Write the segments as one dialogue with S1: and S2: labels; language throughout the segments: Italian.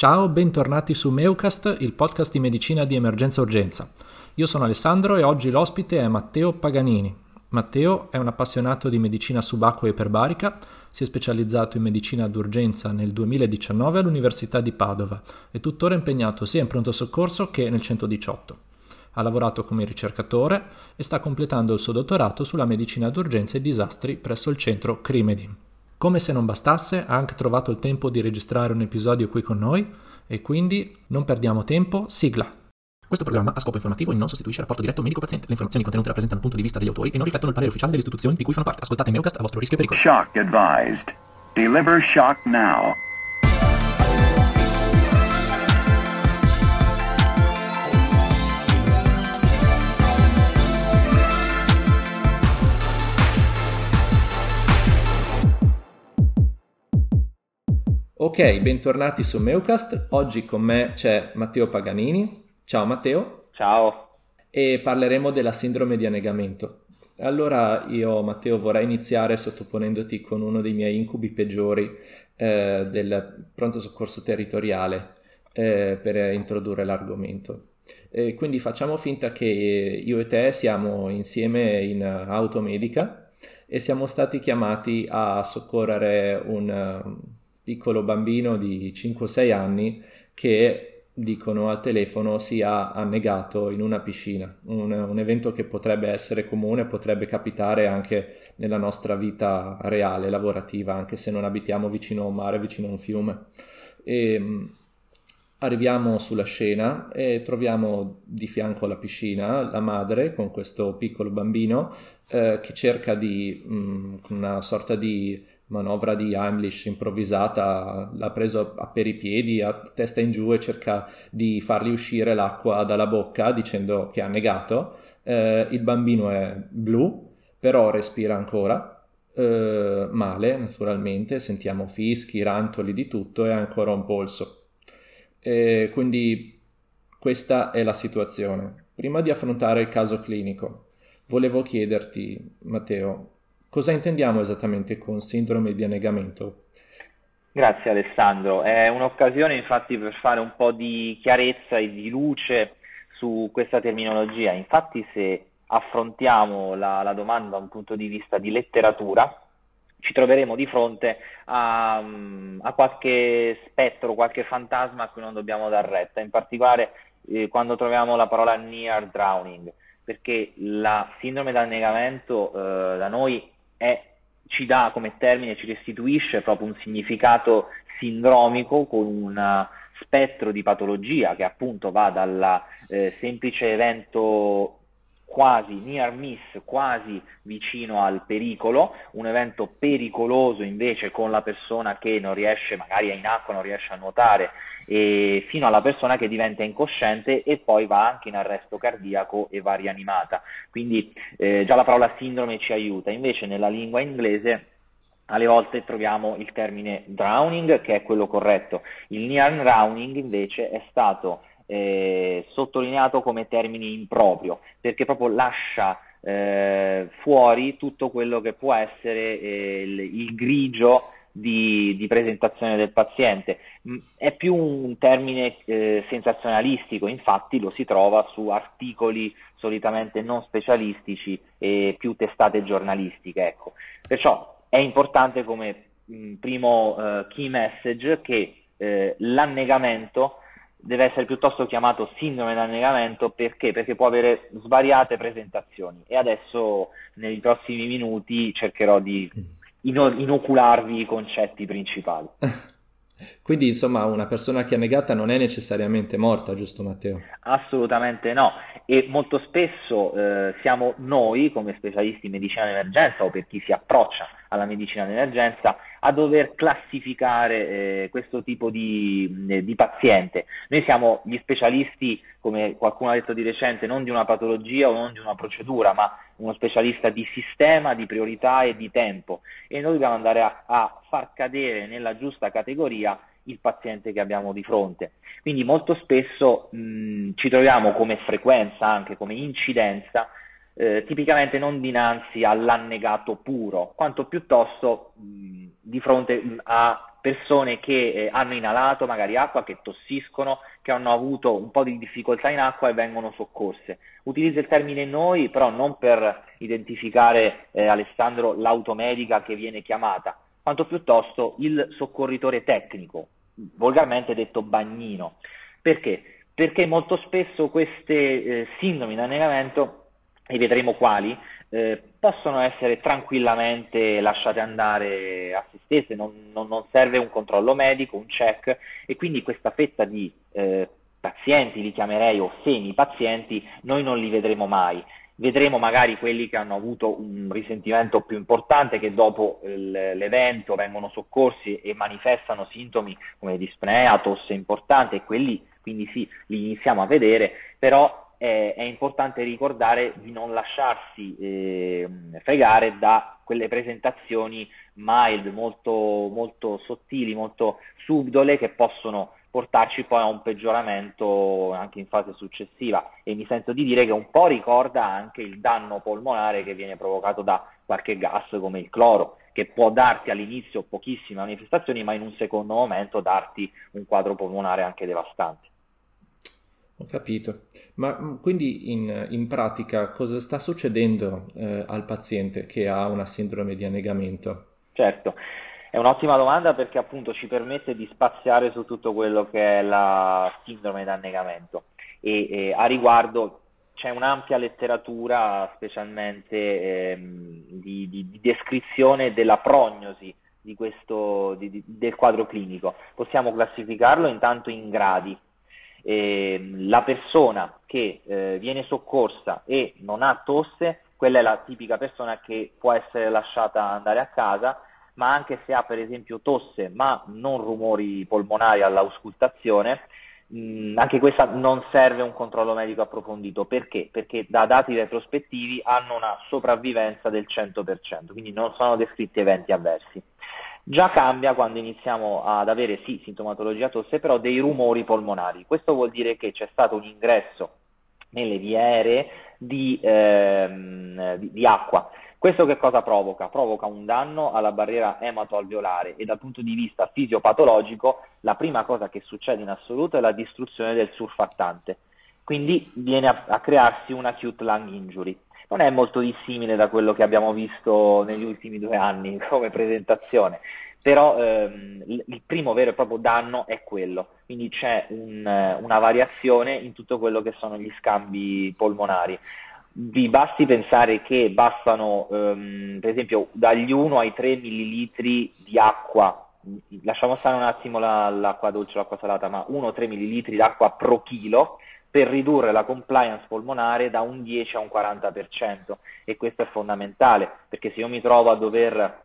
S1: Ciao, bentornati su Meucast, il podcast di medicina di emergenza urgenza. Io sono Alessandro e oggi l'ospite è Matteo Paganini. Matteo è un appassionato di medicina subacquea e iperbarica, si è specializzato in medicina d'urgenza nel 2019 all'Università di Padova e tuttora impegnato sia in pronto soccorso che nel 118. Ha lavorato come ricercatore e sta completando il suo dottorato sulla medicina d'urgenza e disastri presso il centro Crimedin. Come se non bastasse, ha anche trovato il tempo di registrare un episodio qui con noi e quindi non perdiamo tempo, sigla. Questo programma a scopo informativo e non sostituisce il rapporto diretto medico-paziente. Le informazioni contenute rappresentano il punto di vista degli autori e non riflettono il parere ufficiale delle istituzioni di cui fanno parte. Ascoltate Meucast a vostro rischio e pericolo.
S2: Shock advised. Deliver shock now.
S1: Ok, bentornati su Meucast. Oggi con me c'è Matteo Paganini. Ciao Matteo.
S3: Ciao.
S1: E parleremo della sindrome di annegamento. Allora io Matteo vorrei iniziare sottoponendoti con uno dei miei incubi peggiori eh, del pronto soccorso territoriale eh, per introdurre l'argomento. E quindi facciamo finta che io e te siamo insieme in auto medica e siamo stati chiamati a soccorrere un piccolo bambino di 5-6 anni che dicono al telefono sia annegato in una piscina, un, un, evento che potrebbe essere comune, potrebbe capitare anche nella nostra vita reale, lavorativa, anche se non abitiamo vicino a un mare, vicino a un fiume. E, ehm, arriviamo sulla scena e troviamo di fianco alla piscina la madre con questo piccolo bambino eh, che cerca di, mh, mm, con una sorta di manovra di Heimlich improvvisata, l'ha preso per i piedi, a testa in giù e cerca di fargli uscire l'acqua dalla bocca dicendo che ha negato. Eh, il bambino è blu, però respira ancora, eh, male naturalmente, sentiamo fischi, rantoli di tutto e ancora un polso. E quindi questa è la situazione. Prima di affrontare il caso clinico, volevo chiederti, Matteo, Cosa intendiamo esattamente con sindrome di annegamento?
S3: Grazie Alessandro, è un'occasione infatti per fare un po' di chiarezza e di luce su questa terminologia. Infatti se affrontiamo la, la domanda da un punto di vista di letteratura, ci troveremo di fronte a, a, qualche spettro, qualche fantasma a cui non dobbiamo dar retta, in particolare eh, quando troviamo la parola near drowning, perché la sindrome d'annegamento eh, da noi è, ci dà come termine, ci restituisce proprio un significato sindromico con un spettro di patologia che appunto va dal eh, semplice evento quasi near miss, quasi vicino al pericolo, un evento pericoloso invece con la persona che non riesce, magari è in acqua, non riesce a nuotare, fino alla persona che diventa incosciente e poi va anche in arresto cardiaco e va rianimata. Quindi eh, già la parola sindrome ci aiuta, invece nella lingua inglese alle volte troviamo il termine drowning che è quello corretto, il near drowning invece è stato eh, sottolineato come termine improprio, perché proprio lascia eh, fuori tutto quello che può essere eh, il, il, grigio di, di, presentazione del paziente. Mm, è più un termine eh, sensazionalistico, infatti lo si trova su articoli solitamente non specialistici e più testate giornalistiche. Ecco. Perciò è importante come mh, mm, primo eh, key message che eh, l'annegamento deve essere piuttosto chiamato sindrome d'annegamento perché? Perché può avere svariate presentazioni e adesso nei prossimi minuti cercherò di inocularvi i concetti principali.
S1: Quindi insomma una persona che è negata non è necessariamente morta, giusto Matteo?
S3: Assolutamente no e molto spesso eh, siamo noi come specialisti in medicina d'emergenza o per chi si approccia alla medicina d'emergenza a dover classificare eh, questo tipo di, di, paziente. Noi siamo gli specialisti, come qualcuno ha detto di recente, non di una patologia o non di una procedura, ma uno specialista di sistema, di priorità e di tempo e noi dobbiamo andare a, a far cadere nella giusta categoria il paziente che abbiamo di fronte. Quindi molto spesso mh, ci troviamo come frequenza, anche come incidenza, eh, tipicamente non dinanzi all'annegato puro, quanto piuttosto mh, di fronte a persone che eh, hanno inalato magari acqua, che tossiscono, che hanno avuto un po' di difficoltà in acqua e vengono soccorse. Utilizzo il termine noi, però non per identificare eh, Alessandro l'automedica che viene chiamata, quanto piuttosto il soccorritore tecnico, volgarmente detto bagnino. Perché? Perché molto spesso queste eh, sindromi di annegamento, e vedremo quali, eh, possono essere tranquillamente lasciate andare a se stesse, non, non, non, serve un controllo medico, un check e quindi questa fetta di eh, pazienti, li chiamerei o semi-pazienti, noi non li vedremo mai. Vedremo magari quelli che hanno avuto un risentimento più importante, che dopo l'evento vengono soccorsi e manifestano sintomi come dispnea, tosse importante, e quelli quindi sì, li iniziamo a vedere, però è, è importante ricordare di non lasciarsi eh, fregare da quelle presentazioni mild, molto, molto sottili, molto subdole che possono portarci poi a un peggioramento anche in fase successiva e mi sento di dire che un po' ricorda anche il danno polmonare che viene provocato da qualche gas come il cloro che può darti all'inizio pochissime manifestazioni ma in un secondo momento darti un quadro polmonare anche devastante.
S1: Ho capito. Ma mm, quindi in, in pratica cosa sta succedendo eh, al paziente che ha una sindrome di annegamento?
S3: Certo, è un'ottima domanda perché appunto ci permette di spaziare su tutto quello che è la sindrome di annegamento e, e a riguardo c'è un'ampia letteratura specialmente ehm, di, di, di, descrizione della prognosi questo, di, del quadro clinico. Possiamo classificarlo intanto in gradi eh, la persona che eh, viene soccorsa e non ha tosse, quella è la tipica persona che può essere lasciata andare a casa, ma anche se ha per esempio tosse ma non rumori polmonari all'auscultazione, mh, anche questa non serve un controllo medico approfondito. Perché? Perché da dati retrospettivi hanno una sopravvivenza del 100%, quindi non sono descritti eventi avversi. Già cambia quando iniziamo ad avere sì sintomatologia tosse, però dei rumori polmonari. Questo vuol dire che c'è stato un ingresso nelle vie aeree di, ehm, di, di acqua. Questo che cosa provoca? Provoca un danno alla barriera ematoalveolare e dal punto di vista fisiopatologico la prima cosa che succede in assoluto è la distruzione del surfattante. Quindi viene a, a crearsi un acute lung injury non è molto dissimile da quello che abbiamo visto negli ultimi due anni come presentazione, però ehm, il primo vero e proprio danno è quello, quindi c'è un, una variazione in tutto quello che sono gli scambi polmonari. Vi basti pensare che bastano, ehm, per esempio, dagli 1 ai 3 millilitri di acqua lasciamo stare un attimo la, l'acqua dolce, l'acqua salata, ma 1-3 millilitri d'acqua pro chilo per ridurre la compliance polmonare da un 10 a un 40% e questo è fondamentale perché se io mi trovo a dover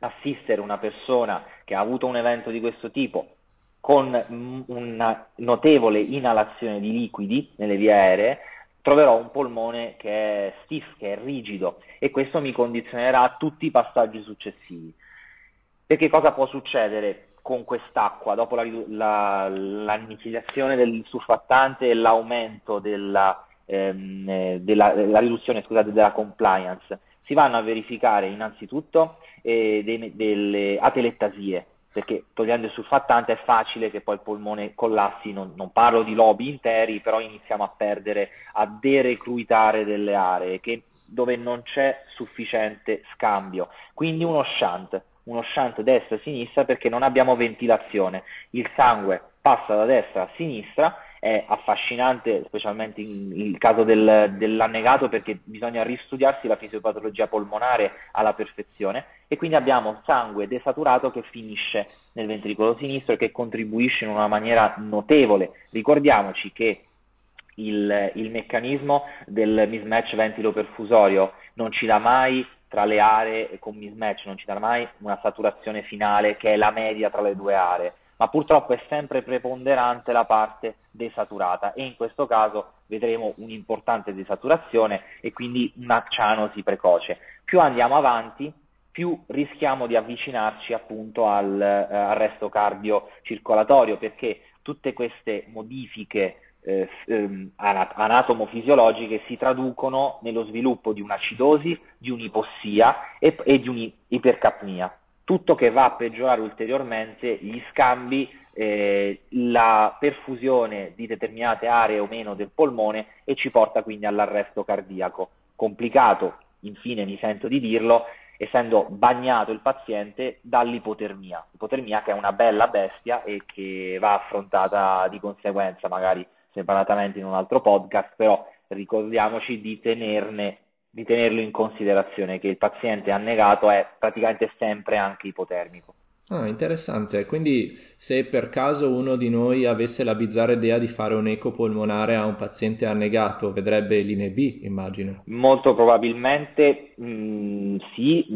S3: assistere una persona che ha avuto un evento di questo tipo con una notevole inalazione di liquidi nelle vie aeree, troverò un polmone che è stiff, che è rigido e questo mi condizionerà tutti i passaggi successivi. Perché cosa può succedere? Con quest'acqua, dopo la, la, l'annichilazione del surfattante e l'aumento della, ehm, eh, della, della riduzione scusate, della compliance, si vanno a verificare innanzitutto eh, dei, delle atelettasie, perché togliendo il surfattante è facile che poi il polmone collassi, non, non parlo di lobi interi, però iniziamo a perdere, a derecluitare delle aree che, dove non c'è sufficiente scambio. Quindi uno shunt, uno shunt destra-sinistra perché non abbiamo ventilazione. Il sangue passa da destra a sinistra, è affascinante, specialmente nel caso del, dell'annegato, perché bisogna ristudiarsi la fisiopatologia polmonare alla perfezione e quindi abbiamo sangue desaturato che finisce nel ventricolo sinistro e che contribuisce in una maniera notevole. Ricordiamoci che il, il meccanismo del mismatch ventilo-perfusorio non ci dà mai tra le aree con mismatch, non ci dà mai una saturazione finale che è la media tra le due aree, ma purtroppo è sempre preponderante la parte desaturata e in questo caso vedremo un'importante desaturazione e quindi una cianosi precoce. Più andiamo avanti, più rischiamo di avvicinarci appunto al eh, arresto cardiocircolatorio perché tutte queste modifiche eh, ehm, anatomofisiologiche si traducono nello sviluppo di un'acidosi, di un'ipossia e, e di un'ipercapnia. tutto che va a peggiorare ulteriormente gli scambi, eh, la perfusione di determinate aree o meno del polmone e ci porta quindi all'arresto cardiaco. Complicato, infine mi sento di dirlo, essendo bagnato il paziente dall'ipotermia, ipotermia che è una bella bestia e che va affrontata di conseguenza, magari separatamente in un altro podcast, però ricordiamoci di tenerne di tenerlo in considerazione, che il paziente annegato è praticamente sempre anche ipotermico.
S1: Ah, interessante. Quindi se per caso uno di noi avesse la bizzarra idea di fare un eco polmonare a un paziente annegato, vedrebbe linee B, immagino.
S3: Molto probabilmente mh, mm, sì,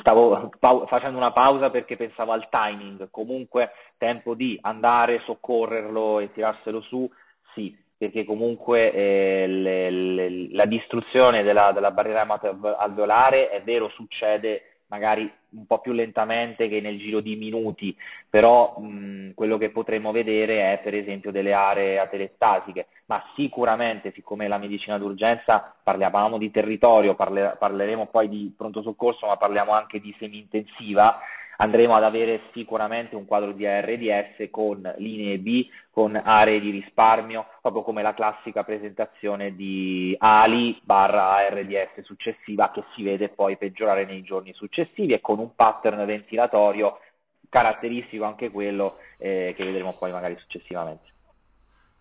S3: stavo pa- facendo una pausa perché pensavo al timing, comunque tempo di andare, soccorrerlo e tirarselo su, sì, perché comunque eh, le, le, la distruzione della, della barriera ematoalveolare è vero succede magari un po' più lentamente che nel giro di minuti, però mh, quello che potremmo vedere è per esempio delle aree atelettasiche, ma sicuramente siccome la medicina d'urgenza parliamo di territorio, parle, parleremo poi di pronto soccorso, ma parliamo anche di semi-intensiva, andremo ad avere sicuramente un quadro di ARDS con linee B, con aree di risparmio, proprio come la classica presentazione di ALI barra ARDS successiva che si vede poi peggiorare nei giorni successivi e con un pattern ventilatorio caratteristico anche quello eh, che vedremo poi magari successivamente.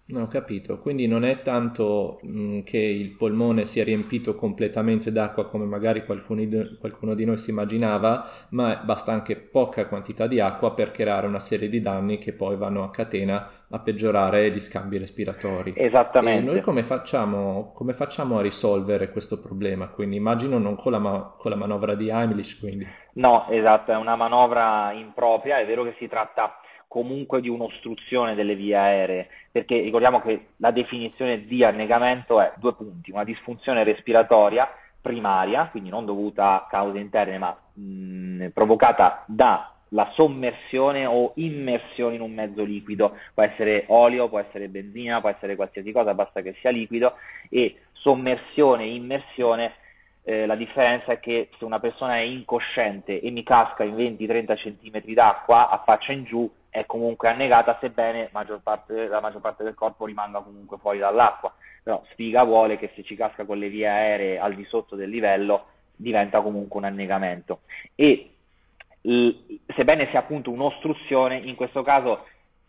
S1: No, ho capito, quindi non è tanto mh, che il polmone sia riempito completamente d'acqua come magari di, qualcuno di noi si immaginava, ma basta anche poca quantità di acqua per creare una serie di danni che poi vanno a catena a peggiorare gli scambi respiratori.
S3: Esattamente.
S1: E noi come facciamo, come facciamo, a risolvere questo problema? Quindi immagino non con la, ma- con la manovra di Heimlich, quindi.
S3: No, esatto, è una manovra impropria, è vero che si tratta comunque di un'ostruzione delle vie aeree, perché ricordiamo che la definizione di annegamento è due punti, una disfunzione respiratoria primaria, quindi non dovuta a cause interne, ma mh, provocata dalla sommersione o immersione in un mezzo liquido, può essere olio, può essere benzina, può essere qualsiasi cosa, basta che sia liquido, e sommersione e immersione eh, la differenza è che se una persona è incosciente e mi casca in 20-30 cm d'acqua a faccia in giù, è comunque annegata, sebbene maggior parte, la maggior parte del corpo rimanga comunque fuori dall'acqua. Però Spiga vuole che se ci casca con le vie aeree al di sotto del livello diventa comunque un annegamento. E sebbene sia appunto un'ostruzione, in questo caso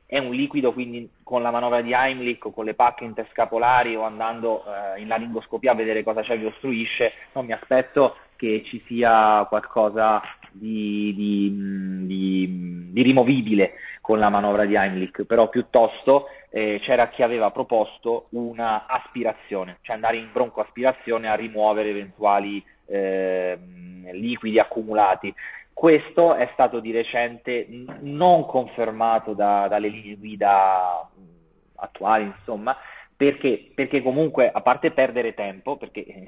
S3: è un liquido, quindi con la manovra di Heimlich o con le pacche interscapolari o andando eh, in laringoscopia a vedere cosa c'è che ostruisce, non mi aspetto che ci sia qualcosa di, di, di, di rimovibile con la manovra di Heimlich, però piuttosto eh, c'era chi aveva proposto una aspirazione, cioè andare in broncoaspirazione a rimuovere eventuali eh, liquidi accumulati. Questo è stato di recente non confermato da, dalle linee guida attuali, insomma, perché, perché, comunque, a parte perdere tempo, perché eh,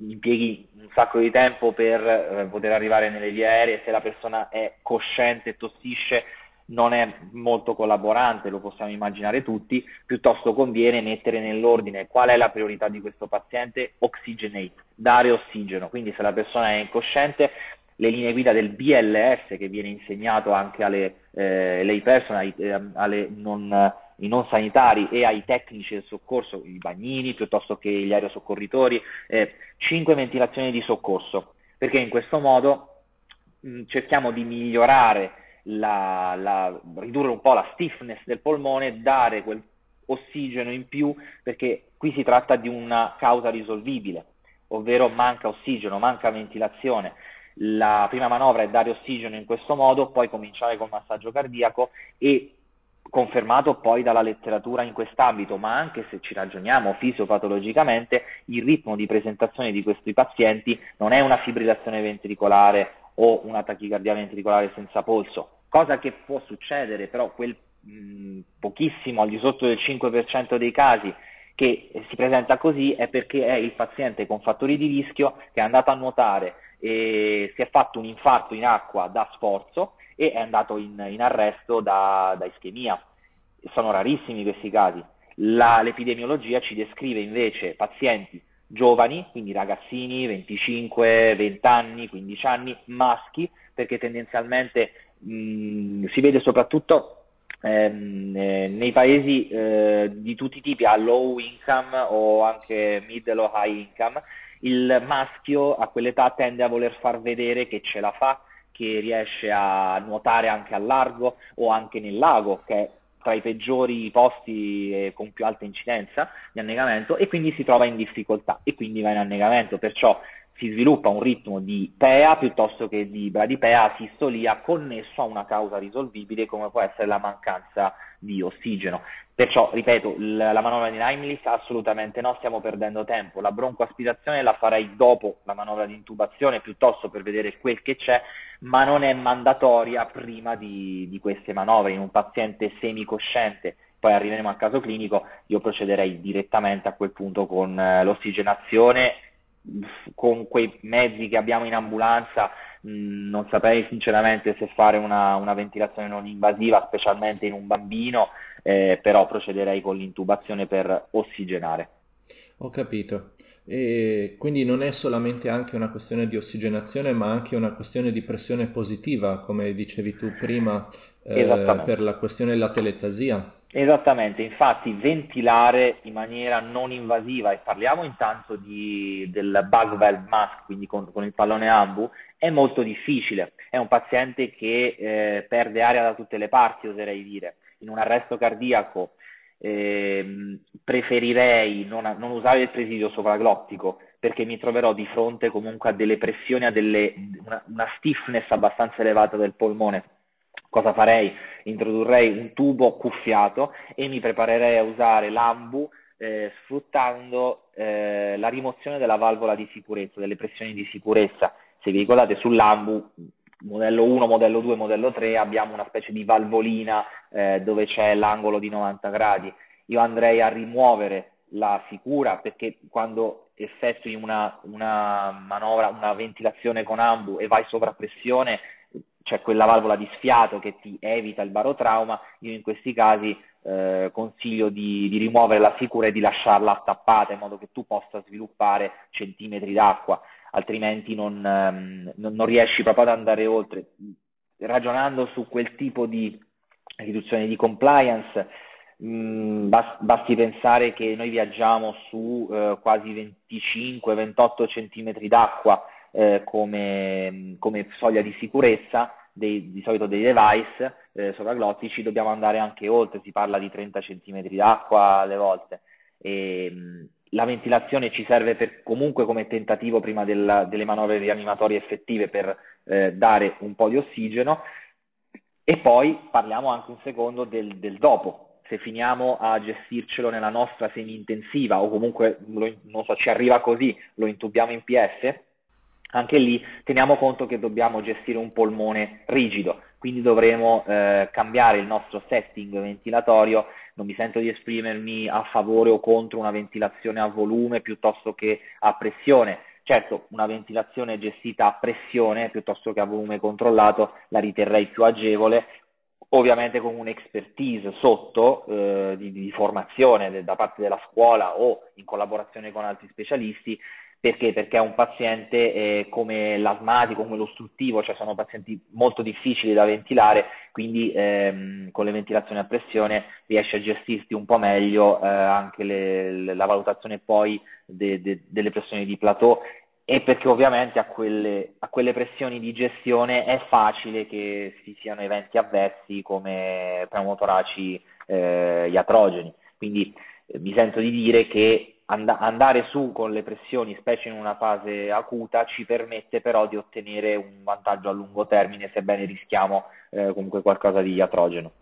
S3: impieghi un sacco di tempo per eh, poter arrivare nelle vie aeree, se la persona è cosciente tossisce non è molto collaborante, lo possiamo immaginare tutti, piuttosto conviene mettere nell'ordine qual è la priorità di questo paziente, oxygenate, dare ossigeno, quindi se la persona è incosciente le linee guida del BLS che viene insegnato anche alle eh, lay person, ai, eh, alle non, i non sanitari e ai tecnici del soccorso, i bagnini piuttosto che gli aerosoccorritori, eh, 5 ventilazioni di soccorso, perché in questo modo mh, cerchiamo di migliorare, la, la, ridurre un po' la stiffness del polmone, dare quel ossigeno in più, perché qui si tratta di una causa risolvibile, ovvero manca ossigeno, manca ventilazione. La prima manovra è dare ossigeno in questo modo, poi cominciare col massaggio cardiaco e confermato poi dalla letteratura in quest'ambito, ma anche se ci ragioniamo fisiopatologicamente, il ritmo di presentazione di questi pazienti non è una fibrillazione ventricolare o una tachicardia ventricolare senza polso, cosa che può succedere, però quel mh, pochissimo al di sotto del 5% dei casi che si presenta così è perché è il paziente con fattori di rischio che è andato a nuotare e si è fatto un infarto in acqua da sforzo e è andato in, in arresto da, da, ischemia. Sono rarissimi questi casi. La, l'epidemiologia ci descrive invece pazienti giovani, quindi ragazzini, 25, 20 anni, 15 anni, maschi, perché tendenzialmente mh, si vede soprattutto ehm, eh, nei paesi eh, di tutti i tipi, a low income o anche middle o high income, il maschio a quell'età tende a voler far vedere che ce la fa, che riesce a nuotare anche al largo o anche nel lago, che è tra i peggiori posti con più alta incidenza di annegamento e quindi si trova in difficoltà e quindi va in annegamento. Perciò si sviluppa un ritmo di PEA piuttosto che di bradipea, sistolia, connesso a una causa risolvibile come può essere la mancanza di ossigeno. Perciò, ripeto, la manovra di Heimlich assolutamente no, stiamo perdendo tempo. La broncoaspirazione la farei dopo la manovra di intubazione, piuttosto per vedere quel che c'è, ma non è mandatoria prima di, di queste manovre. In un paziente semicosciente, poi arriveremo al caso clinico, io procederei direttamente a quel punto con eh, l'ossigenazione con quei mezzi che abbiamo in ambulanza mh, non saprei sinceramente se fare una, una, ventilazione non invasiva, specialmente in un bambino, eh, però procederei con l'intubazione per ossigenare.
S1: Ho capito. E quindi non è solamente anche una questione di ossigenazione, ma anche una questione di pressione positiva, come dicevi tu prima, eh, per la questione della teletasia.
S3: Esattamente, infatti ventilare in maniera non invasiva, e parliamo intanto di, del bug valve mask, quindi con, con, il pallone ambu, è molto difficile. È un paziente che eh, perde aria da tutte le parti, oserei dire. In un arresto cardiaco eh, preferirei non, non, usare il presidio sovraglottico perché mi troverò di fronte comunque a delle pressioni, a delle, una, una stiffness abbastanza elevata del polmone Cosa farei? Introdurrei un tubo cuffiato e mi preparerei a usare l'ambu eh, sfruttando eh, la rimozione della valvola di sicurezza, delle pressioni di sicurezza. Se vi ricordate sull'ambu, modello 1, modello 2, modello 3, abbiamo una specie di valvolina eh, dove c'è l'angolo di 90 gradi. Io andrei a rimuovere la sicura perché quando effettui una, una manovra, una ventilazione con ambu e vai sopra pressione, c'è quella valvola di sfiato che ti evita il barotrauma, io in questi casi eh, consiglio di, di, rimuovere la sicura e di lasciarla tappata in modo che tu possa sviluppare centimetri d'acqua, altrimenti non, ehm, non, riesci proprio ad andare oltre. Ragionando su quel tipo di riduzione di compliance, mh, mm, basti pensare che noi viaggiamo su eh, quasi 25-28 centimetri d'acqua eh, come, come, soglia di sicurezza, dei, di solito dei device eh, sovraglottici, dobbiamo andare anche oltre, si parla di 30 cm d'acqua alle volte. E, mh, la ventilazione ci serve per, comunque come tentativo prima della, delle manovre rianimatorie effettive per eh, dare un po' di ossigeno. E poi parliamo anche un secondo del, del dopo, se finiamo a gestircelo nella nostra semi-intensiva o comunque lo, non so, ci arriva così, lo intubiamo in PS, anche lì teniamo conto che dobbiamo gestire un polmone rigido, quindi dovremo eh, cambiare il nostro setting ventilatorio. Non mi sento di esprimermi a favore o contro una ventilazione a volume piuttosto che a pressione. Certo, una ventilazione gestita a pressione piuttosto che a volume controllato la riterrei più agevole, ovviamente con un'expertise sotto eh, di, di, formazione de, da parte della scuola o in collaborazione con altri specialisti perché? Perché è un paziente eh, come l'asmatico, come l'ostruttivo, cioè sono pazienti molto difficili da ventilare, quindi ehm, con le ventilazioni a pressione riesce a gestirsi un po' meglio eh, anche le, la valutazione poi de, de, delle pressioni di plateau e perché ovviamente a quelle, a quelle, pressioni di gestione è facile che ci siano eventi avversi come pneumotoraci eh, iatrogeni. Quindi eh, mi sento di dire che and- andare su con le pressioni, specie in una fase acuta, ci permette però di ottenere un vantaggio a lungo termine, sebbene rischiamo eh, comunque qualcosa di iatrogeno.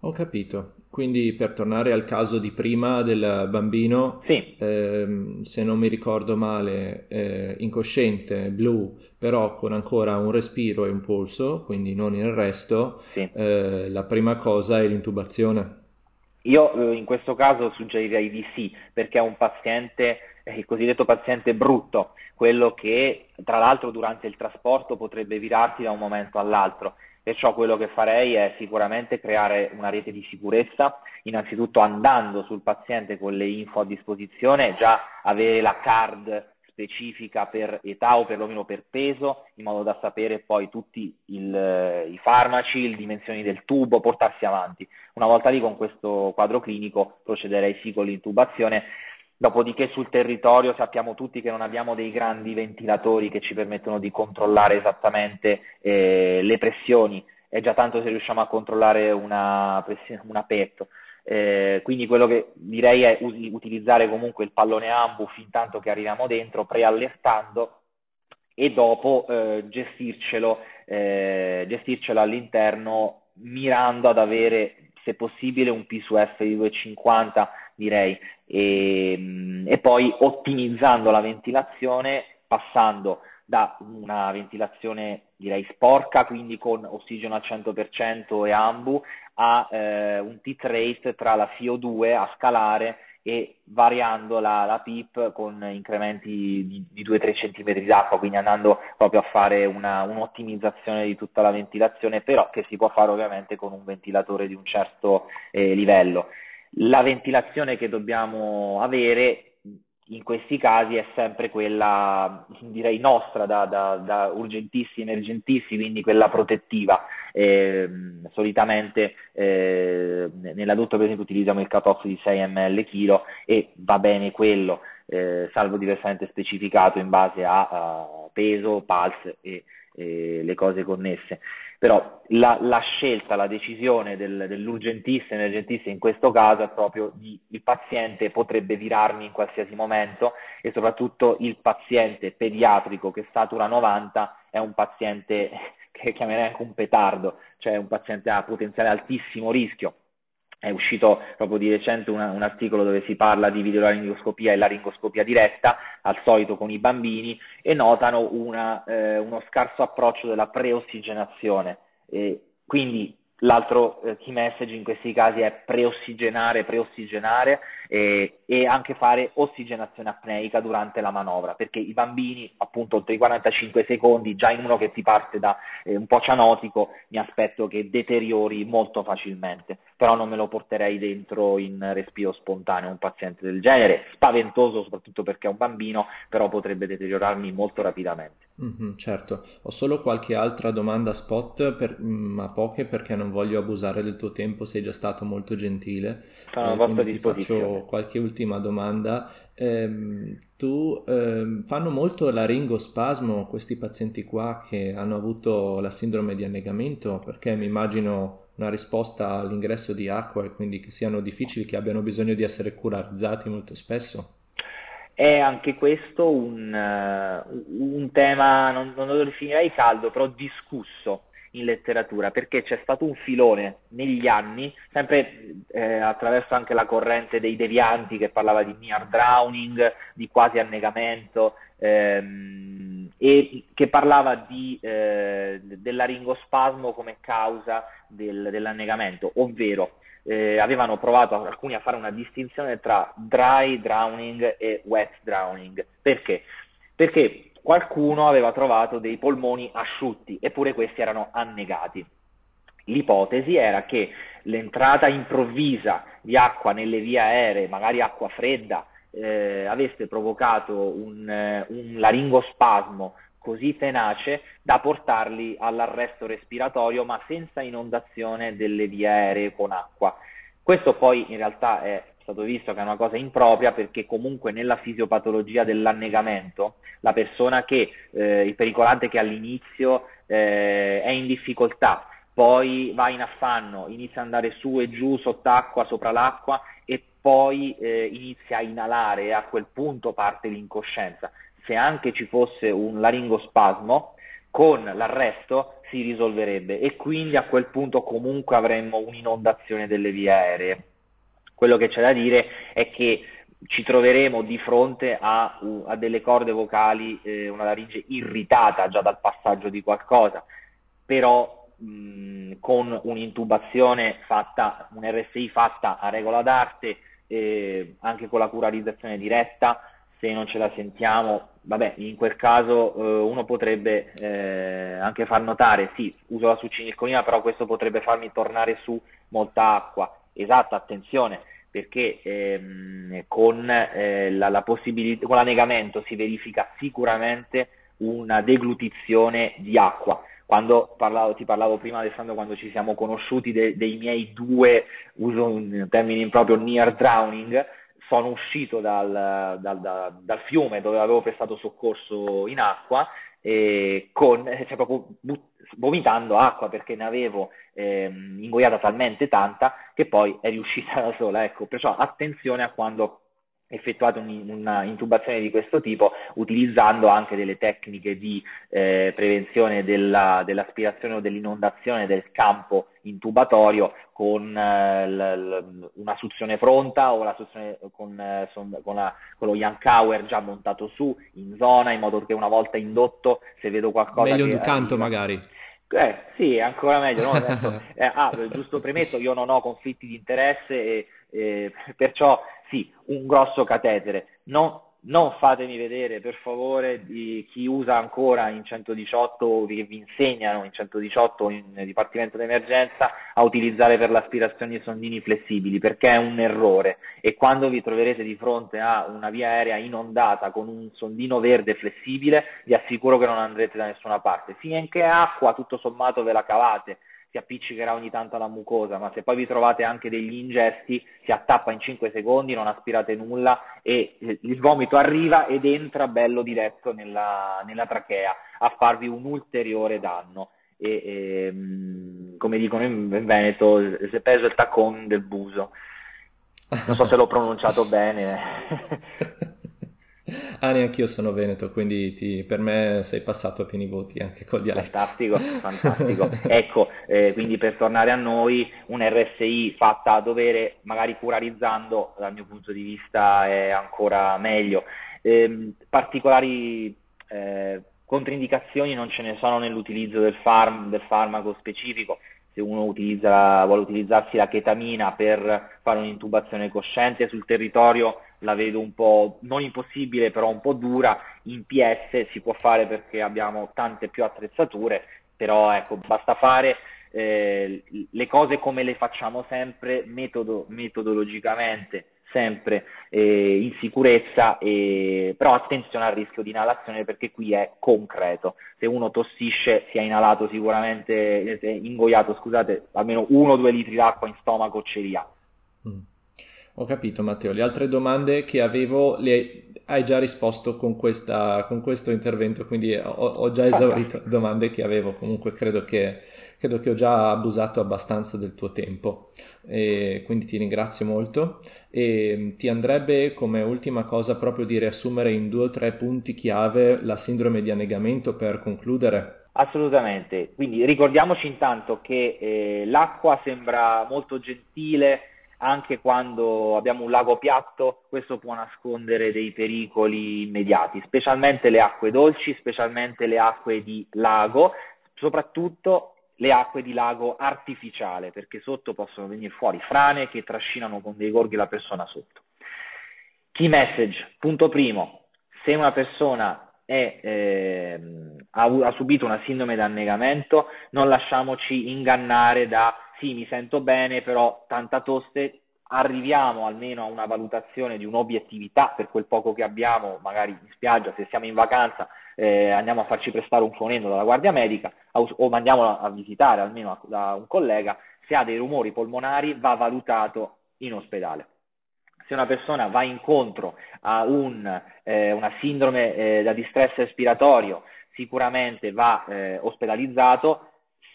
S1: Ho capito. Quindi per tornare al caso di prima del bambino,
S3: sì.
S1: ehm, se non mi ricordo male, eh, incosciente, blu, però con ancora un respiro e un polso, quindi non il resto,
S3: sì.
S1: eh, la prima cosa è l'intubazione.
S3: Io eh, in questo caso suggerirei di sì, perché è un paziente, eh, il cosiddetto paziente brutto, quello che tra l'altro durante il trasporto potrebbe virarsi da un momento all'altro. Perciò quello che farei è sicuramente creare una rete di sicurezza, innanzitutto andando sul paziente con le info a disposizione, già avere la card specifica per età o perlomeno per peso, in modo da sapere poi tutti il, i farmaci, le dimensioni del tubo, portarsi avanti. Una volta lì con questo quadro clinico procederei sì con l'intubazione, dopodiché sul territorio sappiamo tutti che non abbiamo dei grandi ventilatori che ci permettono di controllare esattamente eh, le pressioni, è già tanto se riusciamo a controllare una, una PET. Eh, quindi quello che direi è utilizzare comunque il pallone ambu fin tanto che arriviamo dentro, preallertando e dopo eh, gestircelo, eh, gestircelo all'interno mirando ad avere se possibile un P su F di 2,50 direi. E, e poi ottimizzando la ventilazione passando da una ventilazione direi sporca, quindi con ossigeno al 100% e ambu, a eh, un tit rate tra la FIO2 a scalare e variando la, la PIP con incrementi di, di 2-3 cm d'acqua, quindi andando proprio a fare una, un'ottimizzazione di tutta la ventilazione, però che si può fare ovviamente con un ventilatore di un certo eh, livello. La ventilazione che dobbiamo avere in questi casi è sempre quella, direi, nostra, da, da, da urgentissimi, emergentissimi, quindi quella protettiva. Eh, solitamente eh, nell'adulto, per esempio, utilizziamo il cut-off di 6 ml chilo e va bene quello, eh, salvo diversamente specificato in base a, a peso, pulse e, e le cose connesse però la, la scelta, la decisione del, dell'urgentista, emergentista in questo caso è proprio di il paziente potrebbe virarmi in qualsiasi momento e soprattutto il paziente pediatrico che statura 90 è un paziente che chiamerei anche un petardo, cioè un paziente a potenziale altissimo rischio è uscito proprio di recente una, un articolo dove si parla di videolaringoscopia e laringoscopia diretta, al solito con i bambini, e notano una, eh, uno scarso approccio della preossigenazione. Eh, quindi L'altro eh, key message in questi casi è preossigenare, preossigenare eh, e anche fare ossigenazione apneica durante la manovra, perché i bambini, appunto, oltre i 45 secondi, già in uno che ti parte da eh, un po' cianotico, mi aspetto che deteriori molto facilmente, però non me lo porterei dentro in respiro spontaneo un paziente del genere, spaventoso soprattutto perché è un bambino, però potrebbe deteriorarmi molto rapidamente.
S1: Mm-hmm, certo, ho solo qualche altra domanda spot, per, mm, ma poche perché non voglio abusare del tuo tempo, sei già stato molto gentile.
S3: Sono eh, quindi ti faccio
S1: qualche ultima domanda. Eh, tu eh, fanno molto laringospasmo questi pazienti qua che hanno avuto la sindrome di annegamento? Perché mi immagino una risposta all'ingresso di acqua e quindi che siano difficili, che abbiano bisogno di essere curarizzati molto spesso.
S3: È anche questo un, uh, un tema, non, non, lo definirei caldo, però discusso in letteratura, perché c'è stato un filone negli anni, sempre eh, attraverso anche la corrente dei devianti che parlava di near drowning, di quasi annegamento, ehm, e che parlava di, eh, dell'aringospasmo come causa del, dell'annegamento, ovvero eh, avevano provato alcuni a fare una distinzione tra dry drowning e wet drowning. Perché? Perché qualcuno aveva trovato dei polmoni asciutti, eppure questi erano annegati. L'ipotesi era che l'entrata improvvisa di acqua nelle vie aeree, magari acqua fredda, eh, avesse provocato un, eh, un laringospasmo così tenace da portarli all'arresto respiratorio ma senza inondazione delle vie aeree con acqua. Questo poi in realtà è stato visto che è una cosa impropria perché comunque nella fisiopatologia dell'annegamento la persona che, eh, il pericolante che all'inizio eh, è in difficoltà, poi va in affanno, inizia ad andare su e giù sott'acqua, sopra l'acqua e poi eh, inizia a inalare e a quel punto parte l'incoscienza se anche ci fosse un laringospasmo, con l'arresto si risolverebbe e quindi a quel punto comunque avremmo un'inondazione delle vie aeree. Quello che c'è da dire è che ci troveremo di fronte a, a delle corde vocali, eh, una laringe irritata già dal passaggio di qualcosa, però mh, con un'intubazione fatta, un RSI fatta a regola d'arte, eh, anche con la curarizzazione diretta, se non ce la sentiamo, vabbè, in quel caso eh, uno potrebbe eh, anche far notare, sì, uso la succinilcolina, però questo potrebbe farmi tornare su molta acqua. Esatto, attenzione, perché ehm, con, eh, la, la possibilità, con l'annegamento si verifica sicuramente una deglutizione di acqua. Quando parlavo, ti parlavo prima Alessandro, quando ci siamo conosciuti de, dei miei due, uso un termine proprio near drowning, sono uscito dal, dal, dal, dal fiume dove avevo prestato soccorso in acqua eh, con, cioè proprio but- vomitando acqua perché ne avevo ehm, ingoiata talmente tanta che poi è riuscita da sola. Ecco, perciò attenzione a quando effettuate un, una intubazione di questo tipo utilizzando anche delle tecniche di eh, prevenzione della, dell'aspirazione o dell'inondazione del campo intubatorio con eh, l, l, una suzione pronta o la suzione con, eh, son, con, la, con lo Yankauer già montato su in zona in modo che una volta indotto se vedo qualcosa
S1: meglio
S3: che,
S1: un canto magari
S3: eh, sì, ancora meglio. No? Adesso, eh, ah, giusto premetto, io non ho conflitti di interesse e, e perciò sì, un grosso catetere. Non, non fatemi vedere per favore di chi usa ancora in 118 che vi insegnano in 118 in dipartimento d'emergenza a utilizzare per l'aspirazione i sondini flessibili perché è un errore. E quando vi troverete di fronte a una via aerea inondata con un sondino verde flessibile vi assicuro che non andrete da nessuna parte. Finché acqua tutto sommato ve la cavate si appiccicherà ogni tanto alla mucosa, ma se poi vi trovate anche degli ingesti, si attappa in 5 secondi, non aspirate nulla e il vomito arriva ed entra bello diretto nella, nella trachea a farvi un ulteriore danno. E, e, ehm, come dicono in Veneto, se peso il taccon del buso. Non so se l'ho pronunciato bene.
S1: Ah, neanche io sono veneto, quindi ti, per me sei passato a pieni voti anche col dialetto.
S3: Fantastico, fantastico. ecco, eh, quindi per tornare a noi, un RSI fatta a dovere, magari curarizzando, dal mio punto di vista è ancora meglio. Eh, particolari eh, controindicazioni non ce ne sono nell'utilizzo del, farm, del farmaco specifico se uno utilizza, vuole utilizzarsi la chetamina per fare un'intubazione cosciente sul territorio la vedo un po' non impossibile però un po' dura in PS si può fare perché abbiamo tante più attrezzature però ecco basta fare eh, le cose come le facciamo sempre metodo, metodologicamente sempre eh, in sicurezza, eh, però attenzione al rischio di inalazione perché qui è concreto. Se uno tossisce si è inalato sicuramente, eh, ingoiato, scusate, almeno 1-2 litri d'acqua in stomaco ce li ha.
S1: Mm. Ho capito Matteo, le altre domande che avevo le hai già risposto con, questa, con questo intervento, quindi ho, ho già esaurito le domande che avevo, comunque credo che credo che ho già abusato abbastanza del tuo tempo, e quindi ti ringrazio molto. E ti andrebbe come ultima cosa proprio di riassumere in due o tre punti chiave la sindrome di annegamento per concludere?
S3: Assolutamente, quindi ricordiamoci intanto che eh, l'acqua sembra molto gentile anche quando abbiamo un lago piatto, questo può nascondere dei pericoli immediati, specialmente le acque dolci, specialmente le acque di lago, soprattutto le acque di lago artificiale, perché sotto possono venire fuori frane che trascinano con dei gorghi la persona sotto. Key message, punto primo, se una persona è, eh, ha, ha, subito una sindrome d'annegamento, non lasciamoci ingannare da sì, mi sento bene, però tanta toste, arriviamo almeno a una valutazione di un'obiettività per quel poco che abbiamo, magari in spiaggia, se siamo in vacanza, eh, andiamo a farci prestare un fonendo dalla guardia medica o mandiamo a visitare almeno da un collega, se ha dei rumori polmonari va valutato in ospedale. Se una persona va incontro a un, eh, una sindrome eh, da distress respiratorio, sicuramente va eh, ospedalizzato,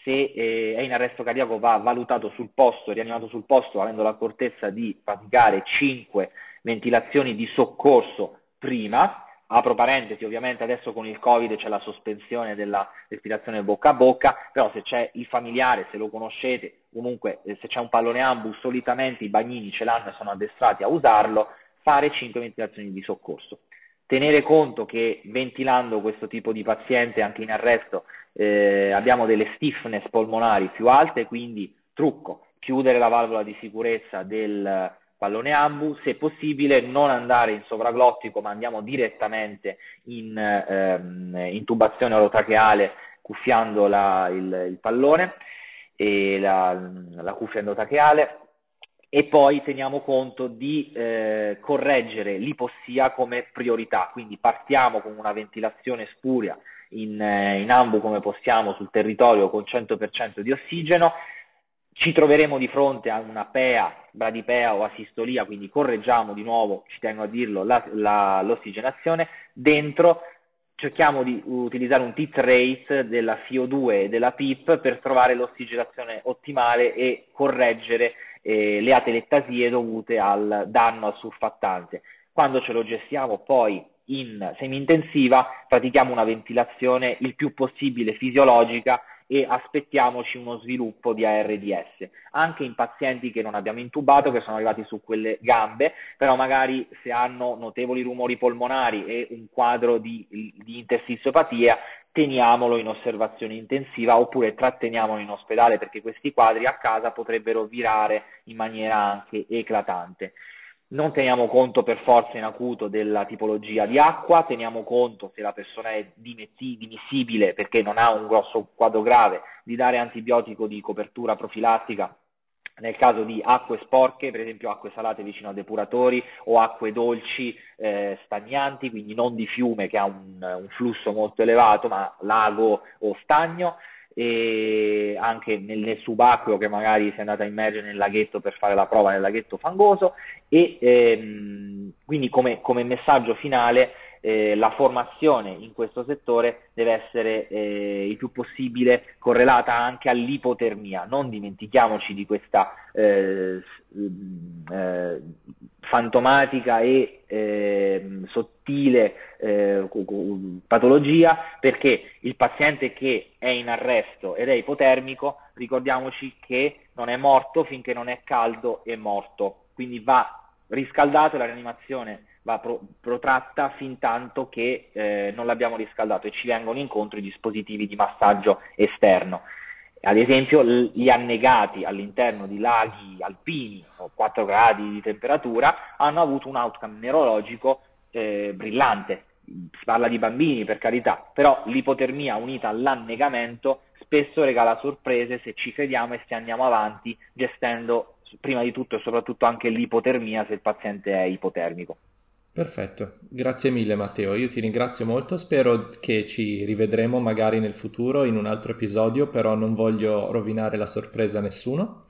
S3: se eh, è in arresto cardiaco va valutato sul posto, rianimato sul posto, avendo l'accortezza di praticare 5 ventilazioni di soccorso prima, apro parentesi, ovviamente adesso con il Covid c'è la sospensione della respirazione bocca a bocca, però se c'è il familiare, se lo conoscete, comunque eh, se c'è un pallone ambus, solitamente i bagnini ce l'hanno e sono addestrati a usarlo, fare 5 ventilazioni di soccorso. Tenere conto che ventilando questo tipo di paziente anche in arresto eh, abbiamo delle stiffness polmonari più alte, quindi trucco, chiudere la valvola di sicurezza del pallone ambu, se possibile non andare in sovraglottico ma andiamo direttamente in ehm, intubazione orotracheale cuffiando la, il, il, pallone e la, la cuffia endotracheale. E poi teniamo conto di eh, correggere l'ipossia come priorità, quindi partiamo con una ventilazione spuria in, eh, in ambu come possiamo sul territorio con 100% di ossigeno, ci troveremo di fronte a una PEA, bradipea o asistolia, quindi correggiamo di nuovo, ci tengo a dirlo, la, la, l'ossigenazione, dentro cerchiamo di utilizzare un tit rate della FIO2 e della PIP per trovare l'ossigenazione ottimale e correggere eh, le atelettasie dovute al danno al surfattante. Quando ce lo gestiamo poi in semi-intensiva, pratichiamo una ventilazione il più possibile fisiologica e aspettiamoci uno sviluppo di ARDS. Anche in pazienti che non abbiamo intubato, che sono arrivati su quelle gambe, però magari se hanno notevoli rumori polmonari e un quadro di, di interstiziopatia, teniamolo in osservazione intensiva oppure tratteniamolo in ospedale perché questi quadri a casa potrebbero virare in maniera anche eclatante. Non teniamo conto per forza in acuto della tipologia di acqua, teniamo conto se la persona è dimissibile perché non ha un grosso quadro grave di dare antibiotico di copertura profilattica nel caso di acque sporche, per esempio acque salate vicino a depuratori o acque dolci eh, stagnanti, quindi non di fiume che ha un, un flusso molto elevato, ma lago o stagno e anche nel, nel, subacqueo che magari si è andata a immergere nel laghetto per fare la prova nel laghetto fangoso e ehm, quindi come, come, messaggio finale eh, la formazione in questo settore deve essere eh, il più possibile correlata anche all'ipotermia. Non dimentichiamoci di questa eh, eh fantomatica e eh, sottile eh, patologia perché il paziente che è in arresto ed è ipotermico, ricordiamoci che non è morto finché non è caldo e morto, quindi va riscaldato la rianimazione va pro- protratta fin tanto che eh, non l'abbiamo riscaldato e ci vengono incontro i dispositivi di massaggio esterno. Ad esempio gli annegati all'interno di laghi alpini o 4 gradi di temperatura hanno avuto un outcome neurologico eh, brillante. Si parla di bambini per carità, però l'ipotermia unita all'annegamento spesso regala sorprese se ci crediamo e se andiamo avanti gestendo prima di tutto e soprattutto anche l'ipotermia se il paziente è ipotermico.
S1: Perfetto, grazie mille Matteo, io ti ringrazio molto, spero che ci rivedremo magari nel futuro in un altro episodio, però non voglio rovinare la sorpresa a nessuno.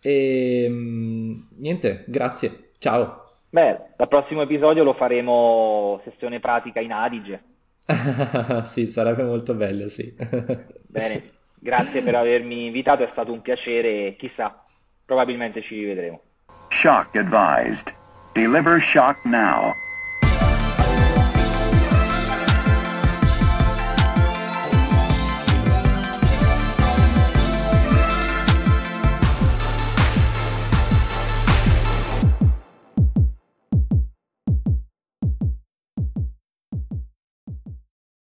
S1: E ehm, niente, grazie, ciao.
S3: Beh, dal prossimo episodio lo faremo sessione pratica in Adige.
S1: sì, sarebbe molto bello, sì.
S3: Bene, grazie per avermi invitato, è stato un piacere chissà, probabilmente ci rivedremo.
S2: Shock advised. Deliver shock now.